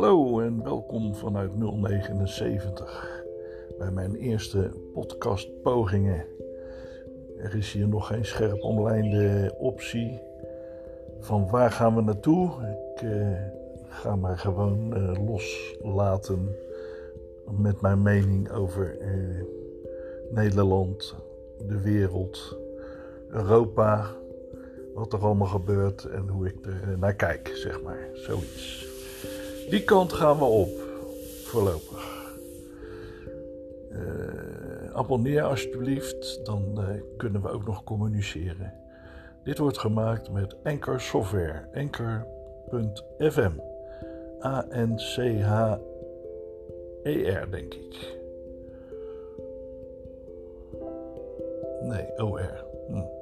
Hallo en welkom vanuit 079 bij mijn eerste podcastpogingen. Er is hier nog geen scherp omlijnde optie van waar gaan we naartoe. Ik uh, ga maar gewoon uh, loslaten met mijn mening over uh, Nederland, de wereld, Europa, wat er allemaal gebeurt en hoe ik er naar kijk, zeg maar. Zoiets. Die kant gaan we op, voorlopig. Uh, abonneer alsjeblieft, dan uh, kunnen we ook nog communiceren. Dit wordt gemaakt met Anchor Software, anchor.fm. A-N-C-H-E-R, denk ik. Nee, O-R. Hm.